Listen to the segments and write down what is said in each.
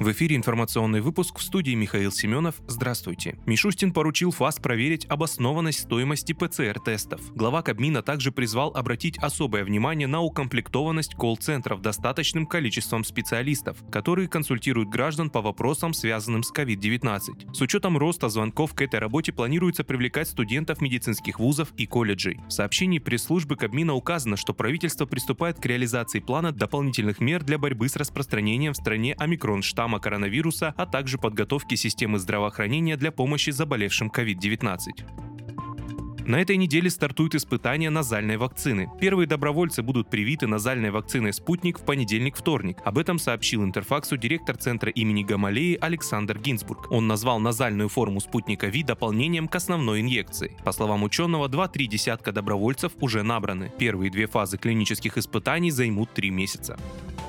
В эфире информационный выпуск в студии Михаил Семенов. Здравствуйте. Мишустин поручил ФАС проверить обоснованность стоимости ПЦР-тестов. Глава Кабмина также призвал обратить особое внимание на укомплектованность колл-центров достаточным количеством специалистов, которые консультируют граждан по вопросам, связанным с COVID-19. С учетом роста звонков к этой работе планируется привлекать студентов медицинских вузов и колледжей. В сообщении пресс-службы Кабмина указано, что правительство приступает к реализации плана дополнительных мер для борьбы с распространением в стране омикрон-штамма штамма коронавируса, а также подготовки системы здравоохранения для помощи заболевшим COVID-19. На этой неделе стартуют испытания назальной вакцины. Первые добровольцы будут привиты назальной вакциной «Спутник» в понедельник-вторник. Об этом сообщил Интерфаксу директор центра имени Гамалеи Александр Гинзбург. Он назвал назальную форму «Спутника Ви» дополнением к основной инъекции. По словам ученого, 2-3 десятка добровольцев уже набраны. Первые две фазы клинических испытаний займут три месяца.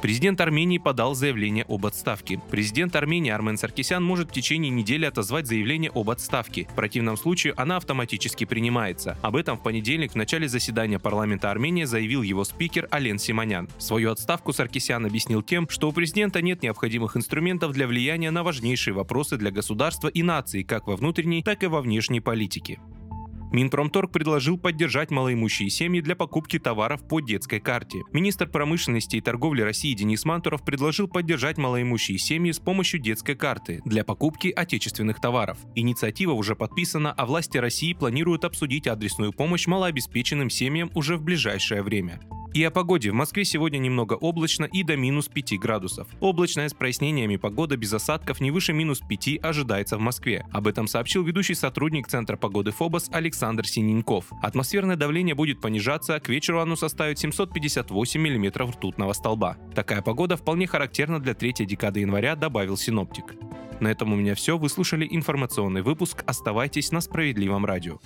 Президент Армении подал заявление об отставке. Президент Армении Армен Саркисян может в течение недели отозвать заявление об отставке. В противном случае она автоматически принимается. Об этом в понедельник в начале заседания парламента Армении заявил его спикер Ален Симонян. Свою отставку Саркисян объяснил тем, что у президента нет необходимых инструментов для влияния на важнейшие вопросы для государства и нации как во внутренней, так и во внешней политике. Минпромторг предложил поддержать малоимущие семьи для покупки товаров по детской карте. Министр промышленности и торговли России Денис Мантуров предложил поддержать малоимущие семьи с помощью детской карты для покупки отечественных товаров. Инициатива уже подписана, а власти России планируют обсудить адресную помощь малообеспеченным семьям уже в ближайшее время. И о погоде. В Москве сегодня немного облачно и до минус 5 градусов. Облачная с прояснениями погода без осадков не выше минус 5 ожидается в Москве. Об этом сообщил ведущий сотрудник Центра погоды ФОБОС Александр Синенков. Атмосферное давление будет понижаться, к вечеру оно составит 758 мм ртутного столба. Такая погода вполне характерна для третьей декады января, добавил синоптик. На этом у меня все. Вы слушали информационный выпуск. Оставайтесь на справедливом радио.